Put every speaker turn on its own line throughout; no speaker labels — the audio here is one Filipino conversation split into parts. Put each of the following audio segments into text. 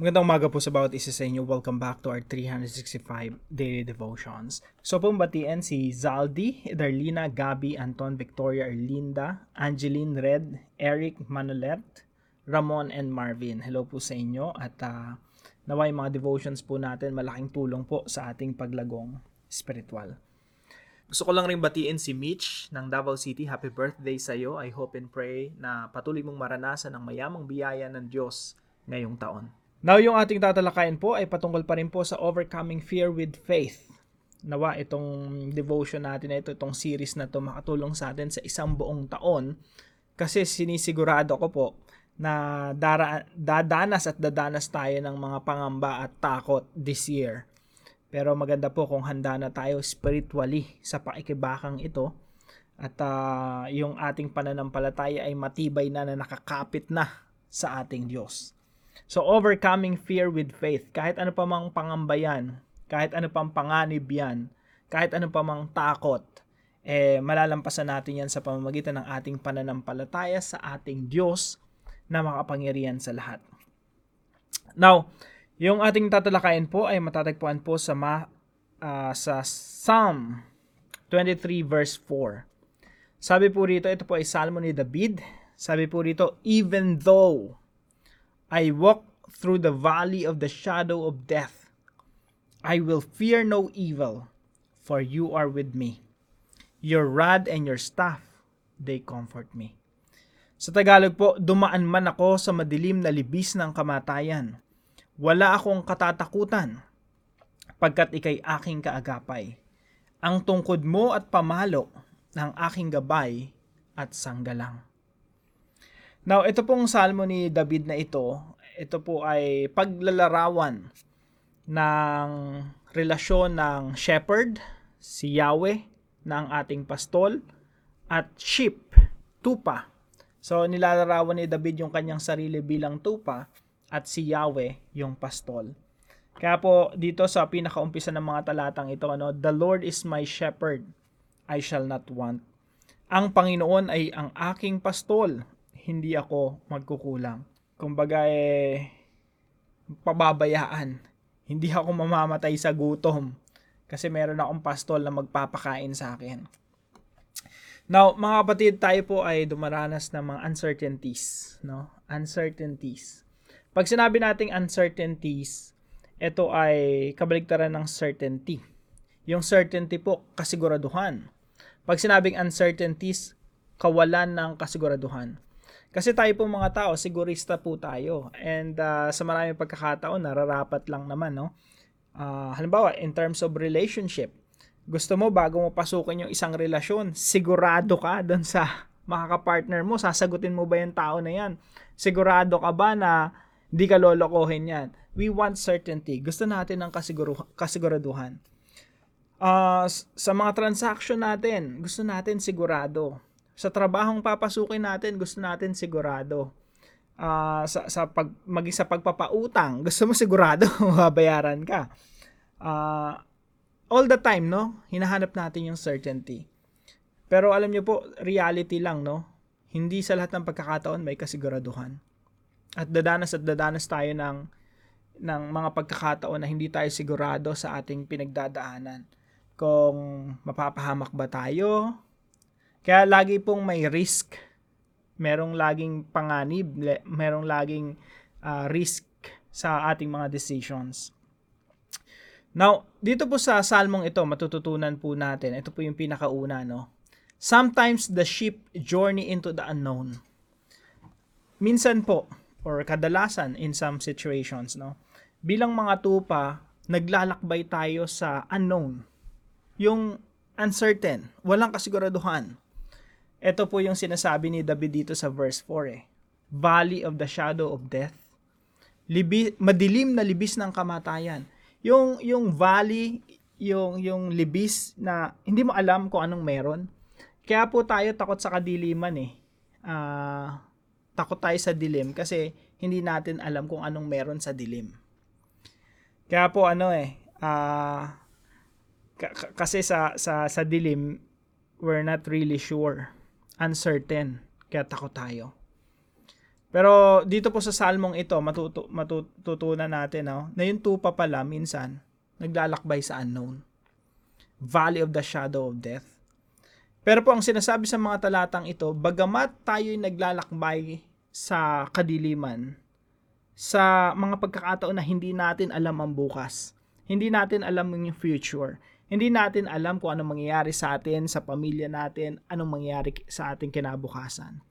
Magandang umaga po sa bawat isa sa inyo. Welcome back to our 365 daily devotions. So batiin si Zaldi, Darlina, Gabi, Anton, Victoria, Erlinda, Angeline Red, Eric, Manolet, Ramon, and Marvin. Hello po sa inyo at uh, naway mga devotions po natin malaking tulong po sa ating paglagong spiritual. Gusto ko lang rin batiin si Mitch ng Davao City. Happy birthday sa iyo. I hope and pray na patuloy mong maranasan ang mayamang biyaya ng Diyos ngayong taon. Now, yung ating tatalakayin po ay patungkol pa rin po sa overcoming fear with faith. Nawa, itong devotion natin na ito, itong series na to makatulong sa atin sa isang buong taon kasi sinisigurado ko po na dara, dadanas at dadanas tayo ng mga pangamba at takot this year. Pero maganda po kung handa na tayo spiritually sa pakikibakang ito at uh, yung ating pananampalataya ay matibay na na nakakapit na sa ating Diyos. So overcoming fear with faith, kahit ano pa mang pangambayan, kahit ano pang panganib yan, kahit ano pa mang takot, eh malalampasan natin yan sa pamamagitan ng ating pananampalataya sa ating Diyos na makapangyarihan sa lahat. Now, yung ating tatalakayin po ay matatagpuan po sa ma, uh, sa Psalm 23 verse 4. Sabi po rito, ito po ay salmo ni David. Sabi po rito, even though I walk through the valley of the shadow of death. I will fear no evil, for you are with me. Your rod and your staff, they comfort me. Sa Tagalog po, dumaan man ako sa madilim na libis ng kamatayan. Wala akong katatakutan, pagkat ikay aking kaagapay. Ang tungkod mo at pamalo ng aking gabay at sanggalang. Now, ito pong salmo ni David na ito, ito po ay paglalarawan ng relasyon ng shepherd, si Yahweh, ng ating pastol, at sheep, tupa. So, nilalarawan ni David yung kanyang sarili bilang tupa, at si Yahweh yung pastol. Kaya po, dito sa pinakaumpisa ng mga talatang ito, ano, The Lord is my shepherd, I shall not want. Ang Panginoon ay ang aking pastol, hindi ako magkukulang. Kumbaga eh, pababayaan. Hindi ako mamamatay sa gutom kasi meron akong pastol na magpapakain sa akin. Now, mga kapatid, tayo po ay dumaranas ng mga uncertainties, no? Uncertainties. Pag sinabi nating uncertainties, ito ay kabaligtaran ng certainty. Yung certainty po, kasiguraduhan. Pag sinabing uncertainties, kawalan ng kasiguraduhan. Kasi tayo po mga tao, sigurista po tayo. And uh, sa maraming pagkakataon, nararapat lang naman, no? Uh, halimbawa, in terms of relationship, gusto mo bago mo pasukin yung isang relasyon, sigurado ka doon sa makaka-partner mo, sasagutin mo ba yung tao na yan? Sigurado ka ba na di ka lolokohin yan? We want certainty. Gusto natin ng kasiguro- kasiguraduhan. Uh, sa mga transaction natin, gusto natin sigurado sa trabahong papasukin natin, gusto natin sigurado. Uh, sa, sa pag, maging sa pagpapautang, gusto mo sigurado mababayaran ka. Uh, all the time, no? Hinahanap natin yung certainty. Pero alam niyo po, reality lang, no? Hindi sa lahat ng pagkakataon may kasiguraduhan. At dadanas at dadanas tayo ng, ng mga pagkakataon na hindi tayo sigurado sa ating pinagdadaanan. Kung mapapahamak ba tayo, kaya lagi pong may risk. Merong laging panganib, merong laging uh, risk sa ating mga decisions. Now, dito po sa salmong ito, matututunan po natin, ito po yung pinakauna, no? Sometimes the ship journey into the unknown. Minsan po, or kadalasan in some situations, no? Bilang mga tupa, naglalakbay tayo sa unknown. Yung uncertain, walang kasiguraduhan. Ito po yung sinasabi ni David dito sa verse 4 eh. Valley of the shadow of death. Libi, madilim na libis ng kamatayan. Yung yung valley, yung yung libis na hindi mo alam kung anong meron. Kaya po tayo takot sa kadiliman eh. Uh, takot tayo sa dilim kasi hindi natin alam kung anong meron sa dilim. Kaya po ano eh, uh, kasi sa sa sa dilim we're not really sure uncertain, kaya takot tayo. Pero dito po sa salmong ito, matutu- matututunan natin no, na yung tupa pala minsan naglalakbay sa unknown. Valley of the shadow of death. Pero po ang sinasabi sa mga talatang ito, bagamat tayo'y naglalakbay sa kadiliman, sa mga pagkakataon na hindi natin alam ang bukas, hindi natin alam yung future, hindi natin alam kung anong mangyayari sa atin, sa pamilya natin, anong mangyayari sa ating kinabukasan.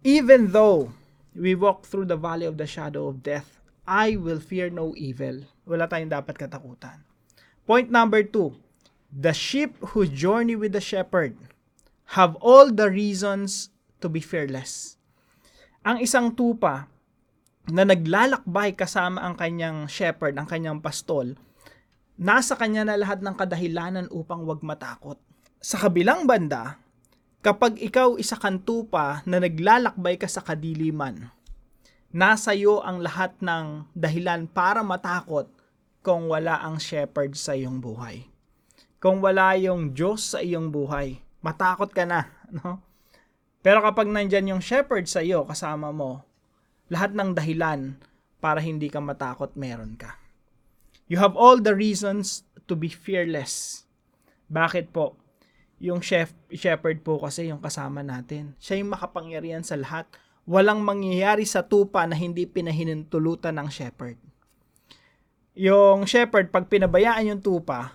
Even though we walk through the valley of the shadow of death, I will fear no evil. Wala tayong dapat katakutan. Point number two, the sheep who journey with the shepherd have all the reasons to be fearless. Ang isang tupa na naglalakbay kasama ang kanyang shepherd, ang kanyang pastol, nasa kanya na lahat ng kadahilanan upang wag matakot. Sa kabilang banda, kapag ikaw isa kang tupa na naglalakbay ka sa kadiliman, nasa iyo ang lahat ng dahilan para matakot kung wala ang shepherd sa iyong buhay. Kung wala yung Diyos sa iyong buhay, matakot ka na, no? Pero kapag nandyan yung shepherd sa iyo kasama mo, lahat ng dahilan para hindi ka matakot meron ka. You have all the reasons to be fearless. Bakit po? Yung chef, shepherd po kasi yung kasama natin. Siya yung makapangyarihan sa lahat. Walang mangyayari sa tupa na hindi pinahinintulutan ng shepherd yung shepherd, pag pinabayaan yung tupa,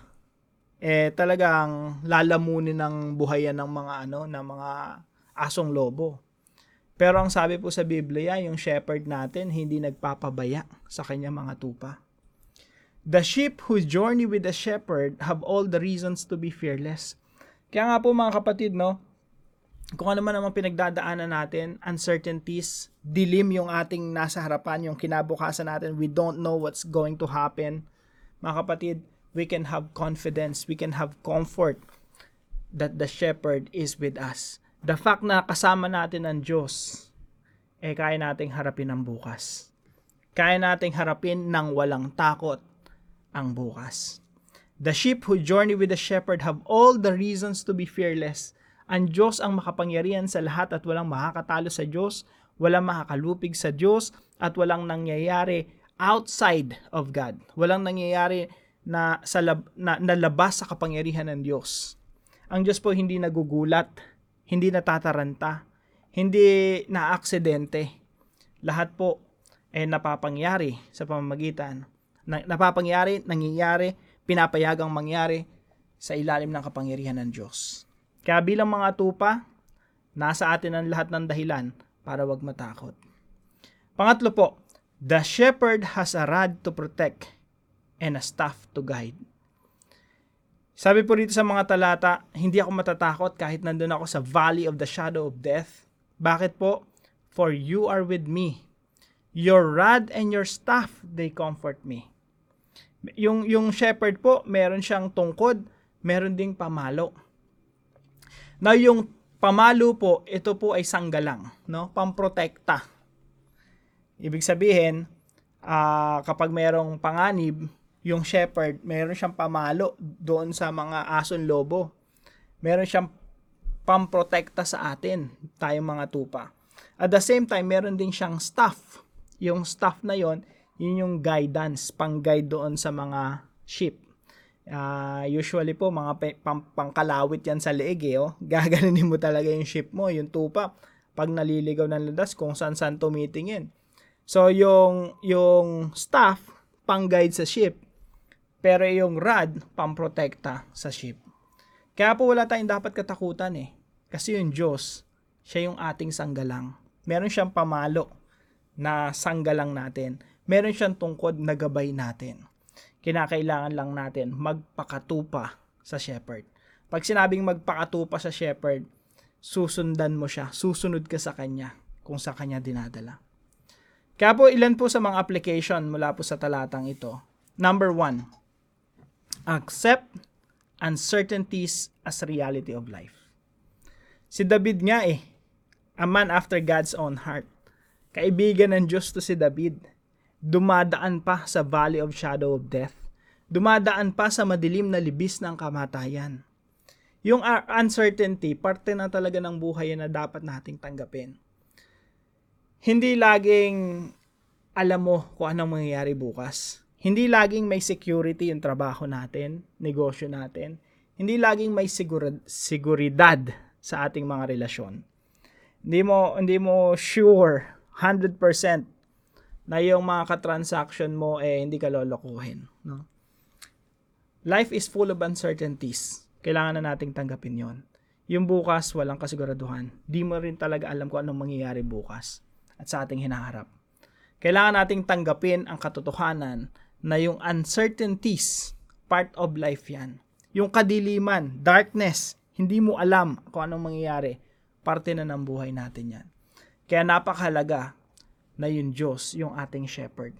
eh talagang lalamunin ng buhayan ng mga ano, ng mga asong lobo. Pero ang sabi po sa Biblia, yung shepherd natin hindi nagpapabaya sa kanyang mga tupa. The sheep who journey with the shepherd have all the reasons to be fearless. Kaya nga po mga kapatid, no, kung ano man naman pinagdadaanan natin, uncertainties, dilim yung ating nasa harapan, yung kinabukasan natin, we don't know what's going to happen. Mga kapatid, we can have confidence, we can have comfort that the shepherd is with us. The fact na kasama natin ang Diyos, eh kaya nating harapin ang bukas. Kaya nating harapin ng walang takot ang bukas. The sheep who journey with the shepherd have all the reasons to be fearless ang Diyos ang makapangyarihan sa lahat at walang makakatalo sa Diyos, walang makakalupig sa Diyos, at walang nangyayari outside of God. Walang nangyayari na, sa lab, na, na labas sa kapangyarihan ng Diyos. Ang Diyos po hindi nagugulat, hindi natataranta, hindi naaksidente. Lahat po ay napapangyari sa pamamagitan. Na, napapangyari, nangyayari, pinapayagang mangyari sa ilalim ng kapangyarihan ng Diyos. Kaya bilang mga tupa, nasa atin ang lahat ng dahilan para wag matakot. Pangatlo po, the shepherd has a rod to protect and a staff to guide. Sabi po rito sa mga talata, hindi ako matatakot kahit nandun ako sa valley of the shadow of death. Bakit po? For you are with me. Your rod and your staff, they comfort me. Yung, yung shepherd po, meron siyang tungkod, meron ding pamalo na yung pamalo po, ito po ay sanggalang, no? Pamprotekta. Ibig sabihin, uh, kapag mayroong panganib, yung shepherd, meron siyang pamalo doon sa mga ason lobo. Meron siyang pamprotekta sa atin, tayong mga tupa. At the same time, meron din siyang staff. Yung staff na yon, yun yung guidance, pang-guide doon sa mga sheep. Uh, usually po, mga pang, pangkalawit yan sa leeg eh. Oh. Gaganunin mo talaga yung ship mo, yung tupa. Pag naliligaw ng landas, kung saan saan tumitingin. So, yung, yung staff, pang-guide sa ship. Pero yung rod, pang-protekta sa ship. Kaya po wala tayong dapat katakutan eh. Kasi yung Diyos, siya yung ating sanggalang. Meron siyang pamalo na sanggalang natin. Meron siyang tungkod na gabay natin kinakailangan lang natin magpakatupa sa shepherd. Pag sinabing magpakatupa sa shepherd, susundan mo siya, susunod ka sa kanya kung sa kanya dinadala. Kaya po ilan po sa mga application mula po sa talatang ito. Number one, accept uncertainties as reality of life. Si David nga eh, a man after God's own heart. Kaibigan ng Diyos to si David dumadaan pa sa valley of shadow of death. Dumadaan pa sa madilim na libis ng kamatayan. Yung uncertainty, parte na talaga ng buhay na dapat nating tanggapin. hindi laging alam mo kung anong mangyayari bukas. Hindi laging may security yung trabaho natin, negosyo natin. Hindi laging may sigura- seguridad sa ating mga relasyon. Hindi mo hindi mo sure 100% na yung mga ka-transaction mo eh hindi ka lolokohin, no? Life is full of uncertainties. Kailangan na nating tanggapin 'yon. Yung bukas, walang kasiguraduhan. Di mo rin talaga alam kung anong mangyayari bukas at sa ating hinaharap. Kailangan nating tanggapin ang katotohanan na yung uncertainties, part of life yan. Yung kadiliman, darkness, hindi mo alam kung anong mangyayari, parte na ng buhay natin yan. Kaya napakahalaga na yung Diyos, yung ating shepherd.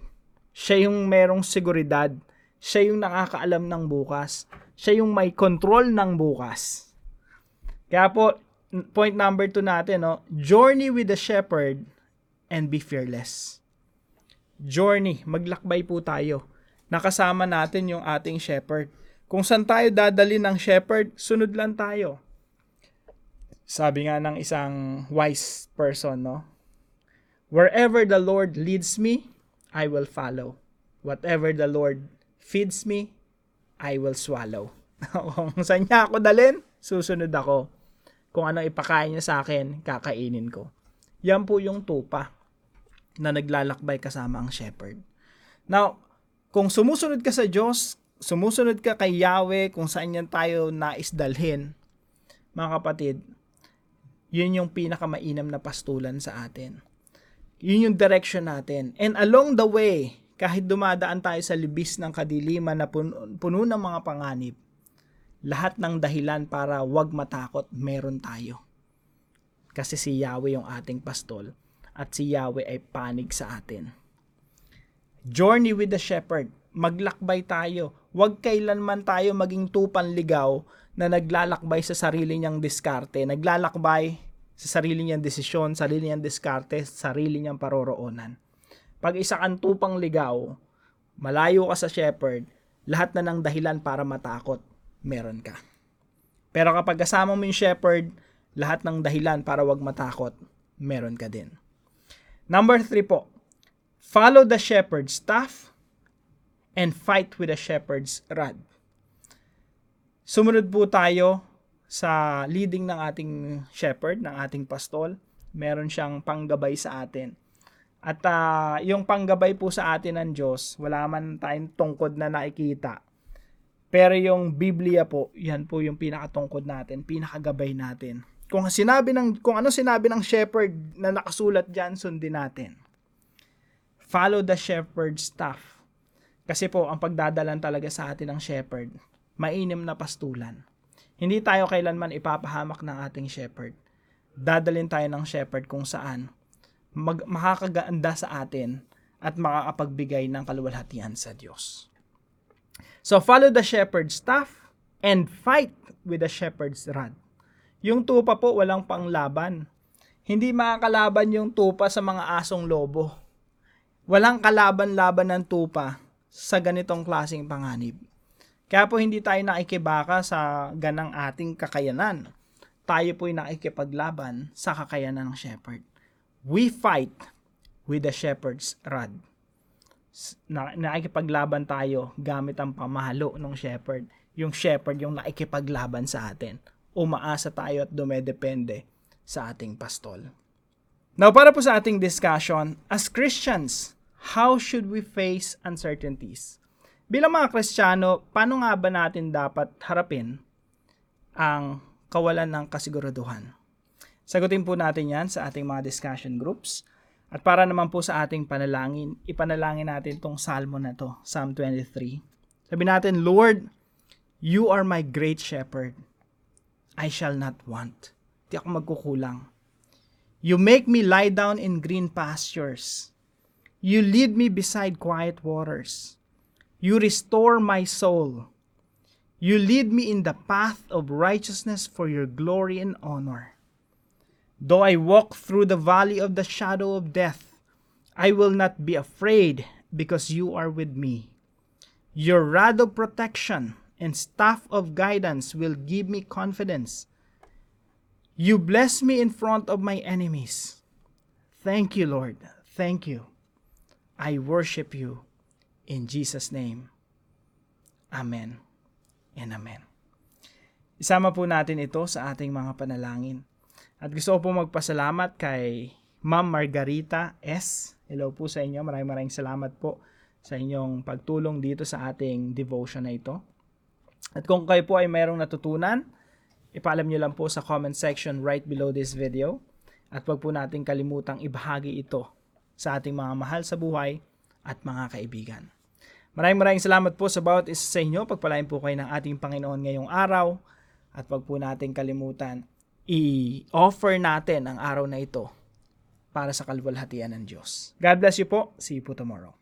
Siya yung merong seguridad, siya yung nakakaalam ng bukas, siya yung may control ng bukas. Kaya po, point number two natin, no? journey with the shepherd and be fearless. Journey, maglakbay po tayo. Nakasama natin yung ating shepherd. Kung saan tayo dadali ng shepherd, sunod lang tayo. Sabi nga ng isang wise person, no? Wherever the Lord leads me, I will follow. Whatever the Lord feeds me, I will swallow. Kung saan niya ako dalin, susunod ako kung ano ipakain niya sa akin, kakainin ko. Yan po yung tupa na naglalakbay kasama ang shepherd. Now, kung sumusunod ka sa Diyos, sumusunod ka kay Yahweh, kung saan yan tayo nais dalhin, mga kapatid, yun yung pinakamainam na pastulan sa atin. Yun yung direction natin. And along the way, kahit dumadaan tayo sa libis ng kadiliman na puno, puno ng mga panganib, lahat ng dahilan para wag matakot, meron tayo. Kasi si Yahweh yung ating pastol at si Yahweh ay panig sa atin. Journey with the shepherd. Maglakbay tayo. Huwag kailanman tayo maging tupan ligaw na naglalakbay sa sarili niyang diskarte. Naglalakbay sa sarili niyang desisyon, sarili niyang diskarte, sarili niyang paroroonan. Pag isa kang tupang ligaw, malayo ka sa shepherd, lahat na ng dahilan para matakot meron ka. Pero kapag kasama mo yung shepherd, lahat ng dahilan para wag matakot, meron ka din. Number three po, follow the shepherd's staff and fight with the shepherd's rod. Sumunod po tayo sa leading ng ating shepherd, ng ating pastol. Meron siyang panggabay sa atin. At uh, yung panggabay po sa atin ng Diyos, wala man tayong tungkod na nakikita pero yung Biblia po, yan po yung pinakatungkod natin, pinakagabay natin. Kung sinabi ng kung ano sinabi ng shepherd na nakasulat diyan, sundin natin. Follow the shepherd's staff. Kasi po ang pagdadalan talaga sa atin ng shepherd, mainim na pastulan. Hindi tayo kailanman ipapahamak ng ating shepherd. Dadalin tayo ng shepherd kung saan mag, makakaganda sa atin at makakapagbigay ng kaluwalhatian sa Diyos. So follow the shepherd's staff and fight with the shepherd's rod. Yung tupa po walang panglaban. Hindi makakalaban yung tupa sa mga asong lobo. Walang kalaban-laban ng tupa sa ganitong klaseng panganib. Kaya po hindi tayo nakikibaka sa ganang ating kakayanan. Tayo po'y nakikipaglaban sa kakayanan ng shepherd. We fight with the shepherd's rod na, nakikipaglaban tayo gamit ang pamahalo ng shepherd. Yung shepherd yung nakikipaglaban sa atin. Umaasa tayo at dumedepende sa ating pastol. Now, para po sa ating discussion, as Christians, how should we face uncertainties? Bilang mga Kristiyano, paano nga ba natin dapat harapin ang kawalan ng kasiguraduhan? Sagutin po natin yan sa ating mga discussion groups. At para naman po sa ating panalangin, ipanalangin natin tong salmo na to, Psalm 23. Sabi natin, Lord, you are my great shepherd. I shall not want. Di ako magkukulang. You make me lie down in green pastures. You lead me beside quiet waters. You restore my soul. You lead me in the path of righteousness for your glory and honor. Though I walk through the valley of the shadow of death, I will not be afraid because you are with me. Your rod of protection and staff of guidance will give me confidence. You bless me in front of my enemies. Thank you, Lord. Thank you. I worship you in Jesus' name. Amen and Amen. Isama po natin ito sa ating mga panalangin. At gusto ko po magpasalamat kay Ma'am Margarita S. Hello po sa inyo. Maraming maraming salamat po sa inyong pagtulong dito sa ating devotion na ito. At kung kayo po ay mayroong natutunan, ipaalam nyo lang po sa comment section right below this video. At wag po natin kalimutang ibahagi ito sa ating mga mahal sa buhay at mga kaibigan. Maraming maraming salamat po sa bawat isa sa inyo. Pagpalain po kayo ng ating Panginoon ngayong araw. At wag po natin kalimutan, i-offer natin ang araw na ito para sa kalwalhatian ng Diyos. God bless you po. See you po tomorrow.